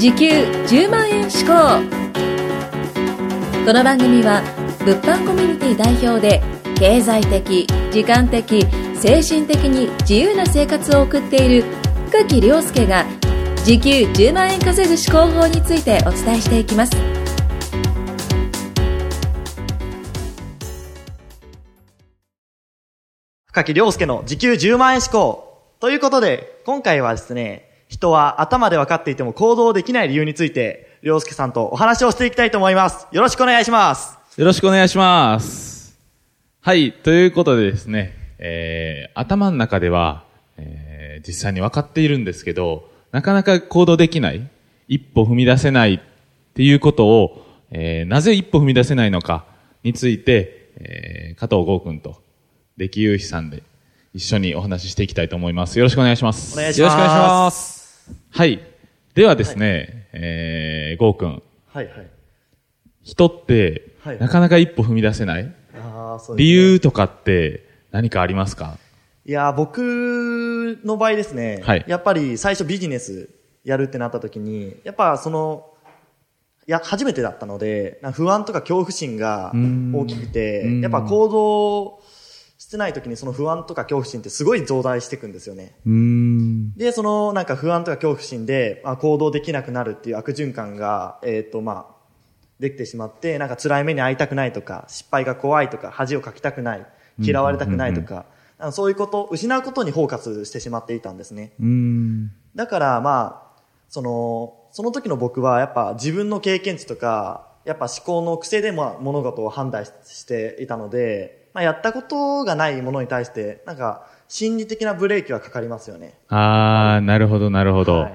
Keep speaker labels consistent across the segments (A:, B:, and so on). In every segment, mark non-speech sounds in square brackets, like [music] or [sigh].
A: 時給10万円志向この番組は物販コミュニティ代表で経済的時間的精神的に自由な生活を送っている深木亮介が時給10万円稼ぐ思考法についてお伝えしていきます。
B: 深木亮介の時給10万円志向ということで今回はですね人は頭で分かっていても行動できない理由について亮介さんとお話をしていきたいと思いますよろしくお願いします
C: よろしくお願いします。はい、ということでですね、えー、頭の中では、えー、実際に分かっているんですけど、なかなか行動できない、一歩踏み出せないっていうことを、えー、なぜ一歩踏み出せないのかについて、えー、加藤剛君と、出来優飛さんで一緒にお話ししていきたいと思います。よろしくお願いします。
B: お願いします
D: よろしくお願いします。
C: はい。ではですね、えー、剛君、
B: はいはい。
C: 人って、
B: はい
C: なかなか一歩踏み出せない？
B: あーそうですね。
C: 理由とかって何かありますか？
B: いや、僕の場合ですね、
C: はい。
B: やっぱり最初ビジネスやるってなった時に、やっぱその、いや、初めてだったので、不安とか恐怖心が大きくて
C: うん、
B: やっぱ行動してない時にその不安とか恐怖心ってすごい増大していくんですよね。で、そのなんか不安とか恐怖心で、まあ、行動できなくなるっていう悪循環が、えっ、と、まあ、できてしまって、なんか辛い目に遭いたくないとか、失敗が怖いとか、恥をかきたくない、嫌われたくないとか、そういうこと、失うことにフォーカスしてしまっていたんですね。だからまあ、その、その時の僕はやっぱ自分の経験値とか、やっぱ思考の癖でまあ物事を判断していたので、まあやったことがないものに対して、なんか心理的なブレーキはかかりますよね。
C: あー、なるほど、なるほど。
B: はい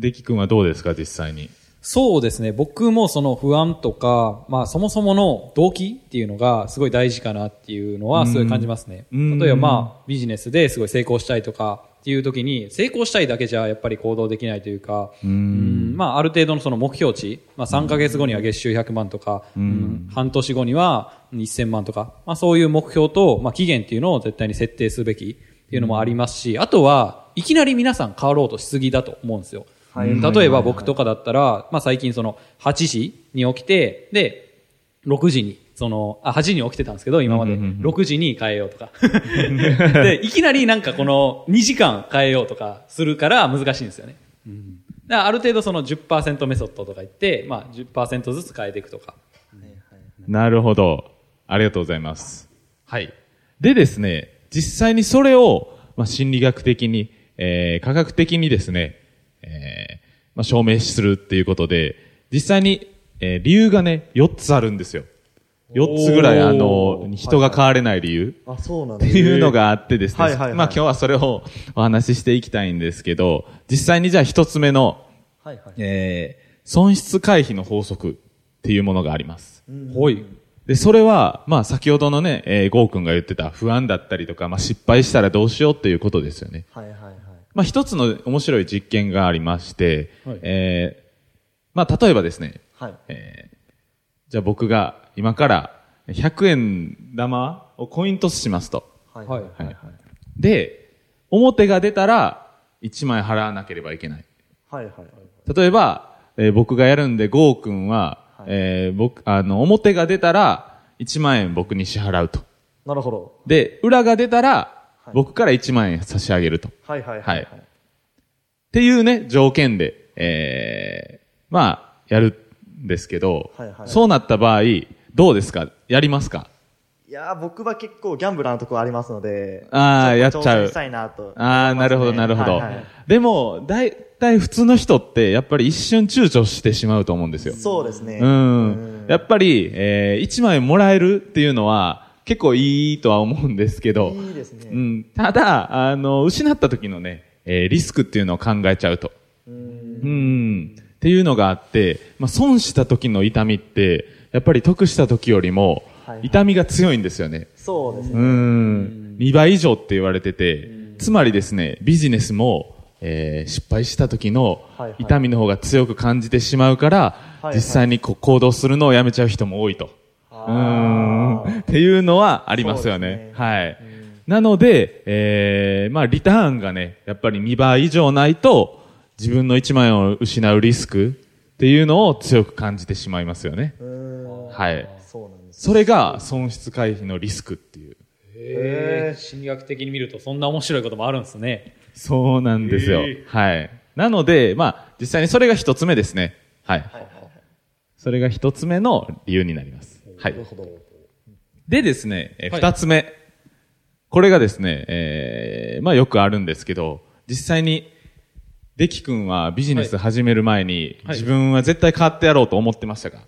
C: デキ君はどうですか、実際に？
D: そうですね。僕もその不安とか、まあそもそもの動機っていうのがすごい大事かなっていうのはすごい感じますね。
C: うん
D: 例えばまあビジネスですごい成功したいとかっていう時に成功したいだけじゃやっぱり行動できないというか、うん。まあある程度のその目標値、まあ3ヶ月後には月収100万とか、うん。半年後には1000万とか、まあそういう目標と、まあ期限っていうのを絶対に設定すべきっていうのもありますし、あとはいきなり皆さん変わろうとしすぎだと思うんですよ。例えば僕とかだったら、まあ最近その8時に起きて、で、6時に、その、あ、8時に起きてたんですけど、今まで。
C: うんうんうん
D: 6時に変えようとか。[laughs] で、いきなりなんかこの2時間変えようとかするから難しいんですよね。だからある程度その10%メソッドとか言って、まあ10%ずつ変えていくとか。
C: なるほど。ありがとうございます。はい。でですね、実際にそれを、まあ、心理学的に、えー、科学的にですね、えー、まあ、証明するっていうことで、実際に、えー、理由がね、4つあるんですよ。4つぐらい、あの、人が変われない理由。
B: あ、そうなん
C: っていうのがあってですね。
B: はいはいはい
C: まあ今日はそれをお話ししていきたいんですけど、実際にじゃあ一つ目の、
B: はいはい。
C: えー、損失回避の法則っていうものがあります。
D: ほい。
C: で、それは、まあ先ほどのね、えー、ゴー君が言ってた不安だったりとか、まあ失敗したらどうしようっていうことですよね。
B: はいはいはい。
C: まあ一つの面白い実験がありまして、
D: はい
C: えー、まあ例えばですね、
B: はい。
C: えー、じゃあ僕が今から100円玉をコイントスしますと。
B: はい
D: はい
C: はい。で、表が出たら1枚払わなければいけない。
B: はいはい。
C: 例えば、えー僕がやるんで、ゴー君は、
B: はい
C: えー僕、あの、表が出たら1万円僕に支払うと。
B: なるほど。
C: で、裏が出たら
B: はい
C: 僕から1万円差し上げると。っ
B: はいはいはい。
C: はいていうね、条件で、えーまあ、やるんですけど、
B: はいはい
C: そうなった場合、どうですか？やりますか？
B: いやー僕は結構ギャンブラーのところありますので。
C: あー
B: ちょ
C: やっちゃうああ、なるほど、なるほど。でも、だいたい普通の人って、やっぱり一瞬躊躇してしまうと思うんですよ。
B: そうですね。
C: うん。やっぱり、えー、1万円もらえるっていうのは、結構いいとは思うんですけど、
B: いいですね。
C: うん。ただ、あの、失った時のね、えーリスクっていうのを考えちゃうと。
B: うん
C: うん。っていうのがあって、まあ、損した時の痛みって、やっぱり得した時よりも痛みが強いんですよね。う
B: そうですね。
C: ん。2倍以上って言われてて、つまりですね、ビジネスも、えー失敗した時の痛みの方が強く感じてしまうから、実際にこう行動するのをやめちゃう人も多いと。うん。っていうのはありますよね。
B: ね
C: はい。なので、えーまあリターンがね、やっぱり2倍以上ないと、自分の1万円を失うリスクっていうのを強く感じてしまいますよね。はい。
B: そうなんです
C: それが損失回避のリスクっていう。
D: へー心理学的に見るとそんな面白いこともあるんですね。
C: そうなんですよ。
D: へ
C: はい。なので、まあ、実際にそれが一つ目ですね。はい。それが一つ目の理由になります。はい。でですね、えー
D: はい
C: 二つ目。これがですね、えーまあよくあるんですけど、実際に、デキ君はビジネス始める前に、
D: はい
C: 自分は絶対変わってやろうと思ってましたか、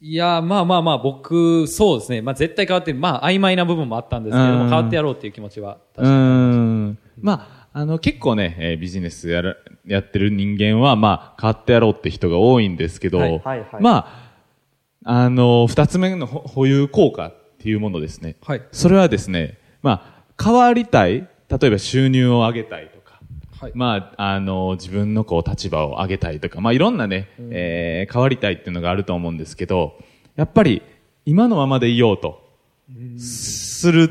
D: いやー、まあまあまあ、僕、そうですね。まあ絶対変わって、まあ曖昧な部分もあったんですけれども、
C: うん
D: 変わってやろうっていう気持ちは
C: う
D: 確かに。
C: ーん。まあ、あの、結構ね、えービジネスやる、やってる人間は、まあ、変わってやろうって人が多いんですけど、
B: はいはいはい
C: まあ、あの、二つ目のほ保有効果っていうものですね。
D: はい。
C: それはですね、まあ、変わりたい、例えば収入を上げたいとか、
D: はい。
C: まあ、あの、自分のこう立場を上げたいとか、まあ、いろんなね、えー変わりたいっていうのがあると思うんですけど、やっぱり、今のままでいようと、する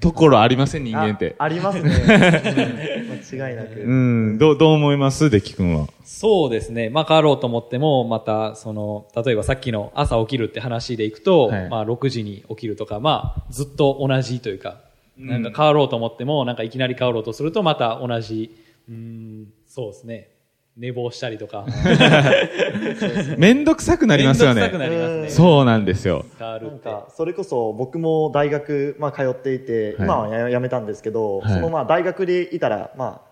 C: ところありません、人間って。
B: あありますね。う [laughs] ん間違いなく。
C: うん、どう、どう思います？デキ君は。
D: そうですね。まあ変わろうと思っても、また、その、例えばさっきの朝起きるって話でいくと、
C: はい
D: まあ6時に起きるとか、まあずっと同じというか、なんか変わろうと思っても、なんかいきなり変わろうとするとまた同じ、うん、そうですね。寝坊したりとか。[laughs]
C: めんどくさくなりますよね。
D: ね。
C: そうなんですよ。
B: なん。かそれこそ僕も大学、まあ、通っていて、
C: はい
B: 今はややめたんですけど、
C: はい
B: そのまあ大学でいたら、まあ、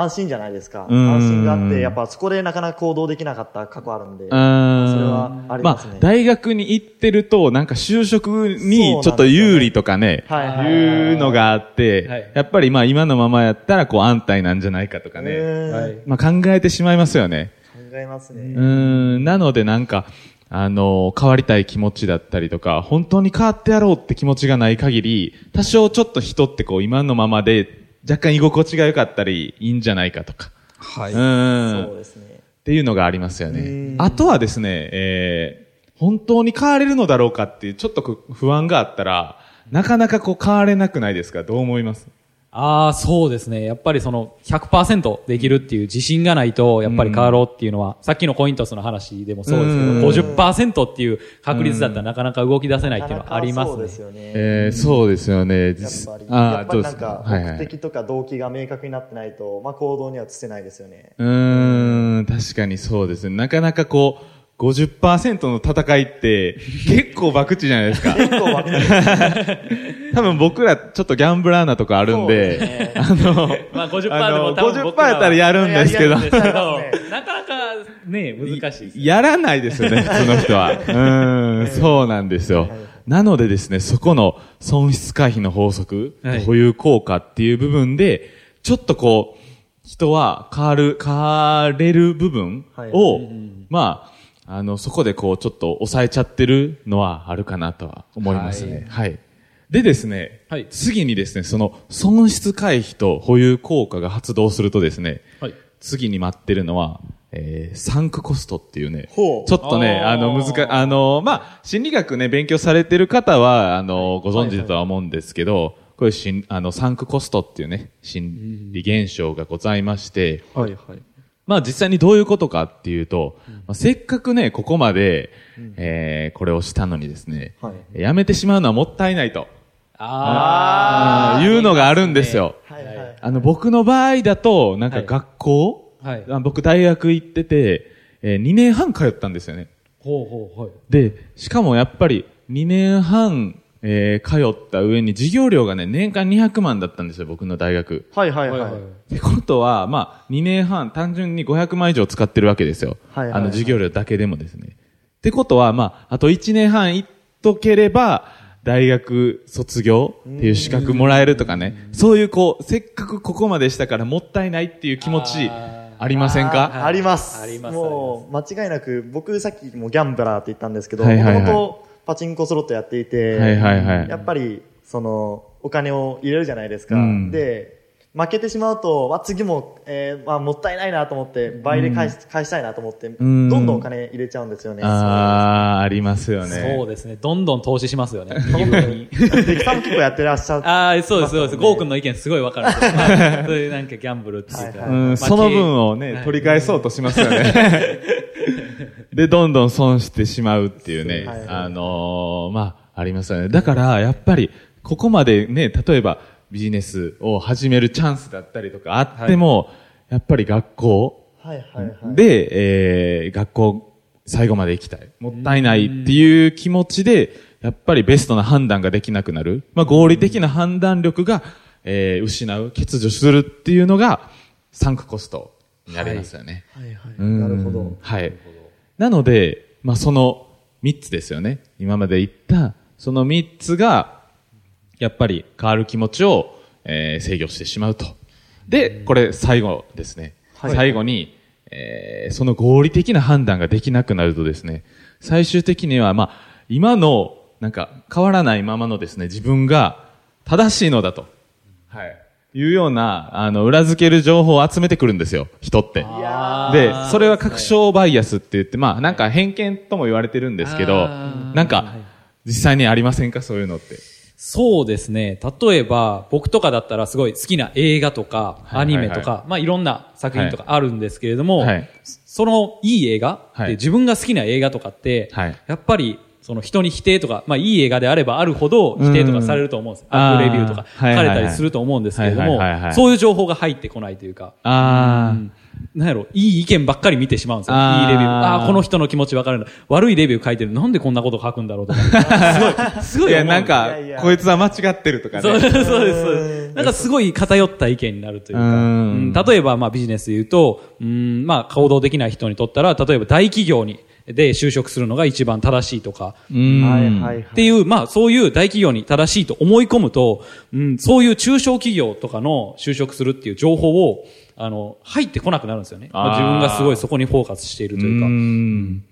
B: 安心じゃないですか。安心があってやっぱそこでなかなか行動できなかった過去あるんで。
C: う
B: それはありますね、
C: まあ、大学に行ってると、なんか就職にちょっと有利とかね、
B: はい。
C: うのがあって、
D: はい。
C: やっぱりまあ今のままやったらこう安泰なんじゃないかとかね、
B: うーん
D: はい。
C: まあ考えてしまいますよね。
B: 考えますね、
C: うーん、なのでなんか、あの、変わりたい気持ちだったりとか、本当に変わってやろうって気持ちがない限り、多少ちょっと人ってこう今のままで若干居心地が良かったりいいんじゃないかとか。
D: は
C: う。ーん。
B: そうですね
C: っていうのがありますよ
B: う
C: ね
B: ん。
C: あとはですね、えー、本当に変われるのだろうかっていうちょっとこう不安があったら、なかなかこう変われなくないですか？どう思います？
D: ああ、そうですね。やっぱりその100%できるっていう自信がないと、やっぱり変わろうっていうのは、さっきのコイントスの話でもそうですけ
C: うん
D: ど、50%っていう確率だったらなかなか動き出せないっていうのはありますね
B: そうです。よね、
C: えー、そうですよね。
B: やっ
C: 実
B: ぱり
C: あー
B: やっぱりなんか目的とか動機が明確になってないと、まあ、行動には移せないですよね
C: うーん、確かにそうですね。なかなかこう、50%の戦いって結構博打じゃないですか。
B: 結構分け
C: 多分僕らちょっとギャンブラーなとこあるんで、あの、
D: まあ50%でも多分僕
C: 50%やったらやるんですけど
D: なかなかね、難しいです。
C: やらないですよね、普通の人は。うーん、そうなんですよ。なのでですね、そこの損失回避の法則、
D: はい
C: 保有効果っていう部分で、ちょっとこう、人は変わる、変われる部分
B: はい
C: を、まあ、あの、そこでこう、ちょっと抑えちゃってるのはあるかなとは思いますね。はい。でですね、
D: はい。
C: 次にですね、その損失回避と保有効果が発動するとですね、
D: はい。
C: 次に待ってるのは、えー、サンクコストっていうね、
B: ほう。
C: ちょっとね、あの、難か、あの、まあ、心理学ね、勉強されてる方は、あの、ご存知だとは思うんですけど、こういうしん、あの、サンクコストっていうね、心理現象がございまして、
B: はいはい
C: まあ実際にどういうことかっていうと、まあ、せっかくね、ここまで、えーこれをしたのにですね、
B: はい。
C: やめてしまうのはもったいないと、
D: あ
C: あーいうのがあるんですよ。
B: はいはい。
C: あの、僕の場合だと、なんか
D: はい。
C: 学校、
D: はい。
C: あ僕大学行ってて、え2年半通ったんですよね。
D: ほうほう、はい。
C: で、しかもやっぱり2年半、えー通った上に授業料がね、年間200万だったんですよ、僕の大学。
B: はいはいはい。
C: ってことは、まあ、2年半、単純に500万以上使ってるわけですよ。
B: はいはいはい
C: あの、授業料だけでもですね。ってことは、まあ、あと1年半行っとければ、大学卒業っていう資格もらえるとかね。そういうこう、せっかくここまでしたからもったいないっていう気持ち
D: あ
C: ありませんか？
B: ああります。
D: あります
B: もう、間違いなく、僕さっきもギャンブラーって言ったんですけど、
C: はいはいはい
B: もともとパチンコスロットやっていて、
C: はいはいはい
B: やっぱり、その、お金を入れるじゃないですか。
C: うん
B: で、負けてしまうと、まあ、次も、えーまあ、もったいないなと思って、倍で返し,、返したいなと思って、ど
C: ん
B: んどんお金入れちゃうんですよね。
C: ああ、ありますよね。
D: そうですね。どんどん投資しますよね。ギフトに。
B: そうデキさんも結構やってらっしゃる。
D: ああ、そうです、そうです。ゴー君の意見すごいわかる [laughs] そういうなんかギャンブルっていうか。
B: はいはい
C: うん、
D: まあ
C: その分をね、
D: はい
C: 取り返そうとしますよね。[laughs] で、どんどん損してしまうっていうね、
B: はい
C: あのーまあ、ありますよね。だから、やっぱり、ここまでね、例えばビジネスを始めるチャンスだったりとかあっても、やっぱり学校
B: はいはいはい。
C: で、えー、学校最後まで行きたい。もったいないっていう気持ちで、やっぱりベストな判断ができなくなる。まあ、合理的な判断力が、えー、失う、欠如するっていうのが、サンクコストになりますよね。
B: はいはい。
C: うん
B: なるほど。
C: はい。なので、まあ、その3つですよね。今まで言った、その3つが、やっぱり変わる気持ちを、えー制御してしまうと。で、これ最後ですね。
B: はい
C: 最後に、えーその合理的な判断ができなくなるとですね、最終的には、まあ、今の、なんか、変わらないままのですね、自分が正しいのだと。はい。いうような、あの、裏付ける情報を集めてくるんですよ、人って。
B: や
C: で、それは確証バイアスって言って、まあ、なんか偏見とも言われてるんですけどなんか、実際にありませんか？そういうのって。
D: そうですね。例えば、僕とかだったらすごい好きな映画とか、
C: はい
D: アニメとか、まあいろんな作品とかあるんですけれども、
C: はい。
D: そのいい映画、
C: はい。
D: で自分が好きな映画とかって、
C: はい。
D: やっぱり、その人に否定とか、まあいい映画であればあるほど否定とかされると思うんです。
C: うん
D: アップレビューとか書かれたりすると思うんですけれどもそういう情報が入ってこないというか、
C: あ
D: うんなんやろ、いい意見ばっかり見てしまうんですよ。いいレビュー。ああー、この人の気持ちわかるんだ。悪いレビュー書いてる。なんでこんなこと書くんだろうとか。[laughs] すごい、すご
C: いや、
D: い思うんです
C: なんかこいつは間違ってるとか
D: そう
C: ね。
D: そうですそうです。なんかすごい偏った意見になるというか、
C: うん
D: うん例えばまあビジネスで言うと、うん、まあ行動できない人にとったら、例えば大企業に、で就職するのが一番正しいとか。っていう、まあそういう大企業に正しいと思い込むと、うん、そういう中小企業とかの就職するっていう情報を、あの、入ってこなくなるんですよね。まあ自分がすごいそこにフォーカスしているというか。
C: うん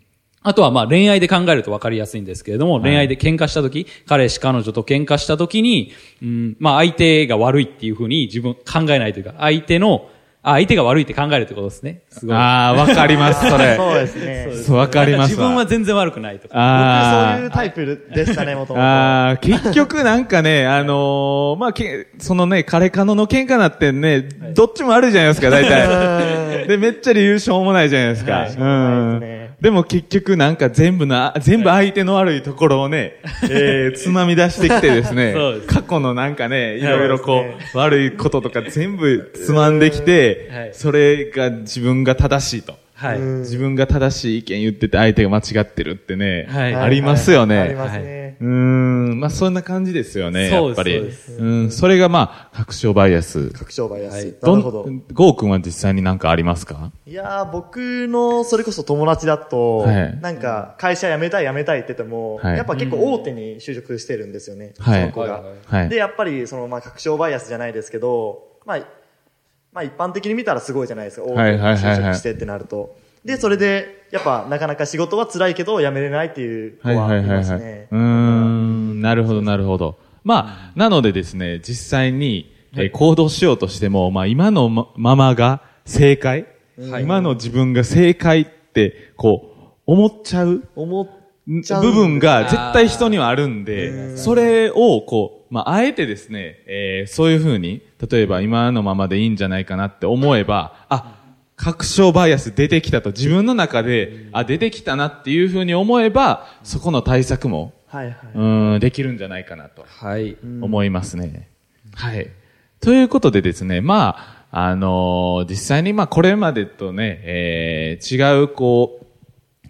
D: あとはまあ恋愛で考えると分かりやすいんですけれども、恋愛で喧嘩した時、彼氏彼女と喧嘩した時に、うん、まあ相手が悪いっていうふうに自分考えないというか、相手の、あ相手が悪いって考えるってことですね。すごい。
C: ああ、わかります、それ。[laughs]
B: そうですね。
C: そう、わかります
D: 自分は
C: わ。
D: 全然悪くないとか。
C: あ
B: 僕そういうタイプでしたね、もともと。
C: ああ、結局なんかね、[laughs] あのーまあ、け、そのね、彼彼の喧嘩なってね、どっちもあるじゃないですか、大体。[laughs] で、めっちゃ理由しょうもないじゃないですか。
B: はいう
C: ん。でも結局なんか全部な、全部相手の悪いところをね、[laughs] えー、つまみ出してきてですね [laughs] 過去のなんかね、い。ろいろこ
B: そう
C: 悪いこととか全部つまんできて
D: はい、
C: それが自分が正しいと。
D: はい。
B: うん
C: 自分が正しい意見言ってて相手が間違ってるってね、
D: はい
C: ありますよね。
B: ありますね。
C: うーん、まあそんな感じですよね、や
D: そうです
C: っぱり。
D: そうです
C: うん、それがまあ、確証バイアス。
B: 確証バイアス。
D: はい
B: な
C: ど
B: るほど。
C: ん、ゴー君は実際になんかありますか？
B: いやー、僕の、それこそ友達だと、
C: はい
B: なんか、会社辞めたい辞めたいって言っても、
C: はい
B: やっぱ結構大手に就職してるんですよね、
C: はい
B: その子が。
D: はいはい
C: はい
B: で、やっぱり、その、まあ、確証バイアスじゃないですけど、まあ、まあ、一般的に見たらすごいじゃないですか、大手に
C: はいはいはいはい
B: 就職してってなると。で、それで、やっぱ、なかなか仕事は辛いけど、辞めれないっていう子
C: はいは
B: はいい
C: はいはい。
B: ますね。
C: うーん、なるほどなるほど。まあ、なのでですね、実際に、えー行動しようとしても、まあ今のまままが正解、
D: はい
C: 今の自分が正解って、こう、思っちゃう？
B: 思っ。
C: 部分が絶対人にはあるんで、それをこう、まあ、あえてですね、えーそういうふうに、例えば今のままでいいんじゃないかなって思えば、あ、確証バイアス出てきたと自分の中で、あ、出てきたなっていうふうに思えば、そこの対策も、
B: はいはい。
C: うん、できるんじゃないかなと
D: はい。
C: 思いますね。はい。ということでですね、まあ、あのー実際にまあこれまでとね、えー違うこ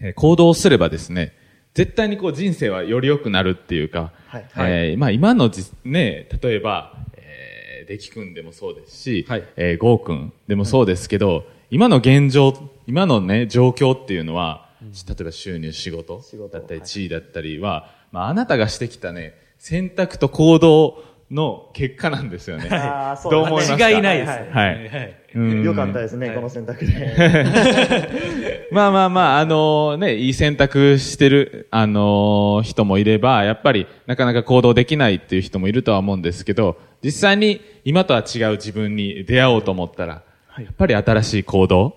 C: う、えー行動をすればですね、絶対にこう人生はより良くなるっていうか、
B: はい。
C: えーまあ今のじね、例えば、えー、デキ君でもそうですし、
D: はい。
C: えー、ゴー君でもそうですけど、今の現状、今のね、状況っていうのは、例えば収入、仕事だったり、
B: はい。
C: 地位だったりは、まああなたがしてきたね、選択と行動の結果なんですよね。
B: あーそう
C: どう思いますか？
D: 間違いないです。
B: はい。
C: はい。うん。
B: よかったですね、この選択で。[laughs]
C: まあまあまあ、あのね、いい選択してる、あの人もいれば、やっぱりなかなか行動できないっていう人もいるとは思うんですけど、実際に今とは違う自分に出会おうと思ったら、
B: はい。
C: やっぱり新しい行動、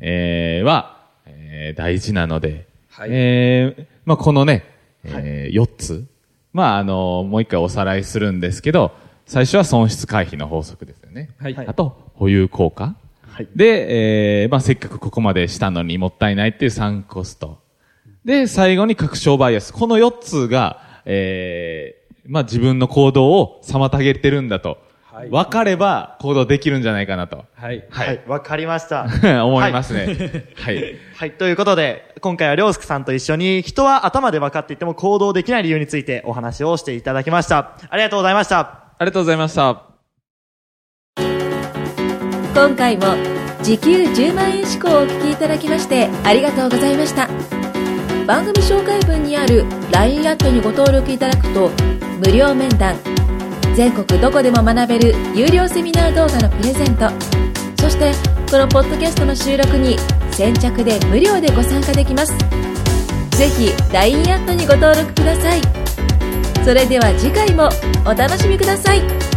C: えーは、えー大事なので、
D: はい。
C: えーまあ、このね、えー4つ、まあ、あの、もう一回おさらいするんですけど、最初は損失回避の法則ですよね。
D: はい。
C: あと、保有効果。
B: はい。
C: で、えーまあ、せっかくここまでしたのにもったいないっていう3コスト。で、最後に確証バイアス。この4つが、えーまあ、自分の行動を妨げてるんだと。
D: はい
C: 分かれば行動できるんじゃないかなと。
D: はい。
B: はい。わかりました。[laughs]
C: 思いますね。はい。[laughs]
B: はい。ということで、今回はりょうすけさんと一緒に、人は頭で分かっていても行動できない理由についてお話をしていただきました。ありがとうございました。
C: ありがとうございました。
A: 今回も時給10万円志向をお聞きいただきましてありがとうございました番組紹介文にある LINE アットにご登録いただくと無料面談全国どこでも学べる有料セミナー動画のプレゼント。そしてこのポッドキャストの収録に先着で無料でご参加できます。是非 LINE アットにご登録ください。それでは次回もお楽しみください。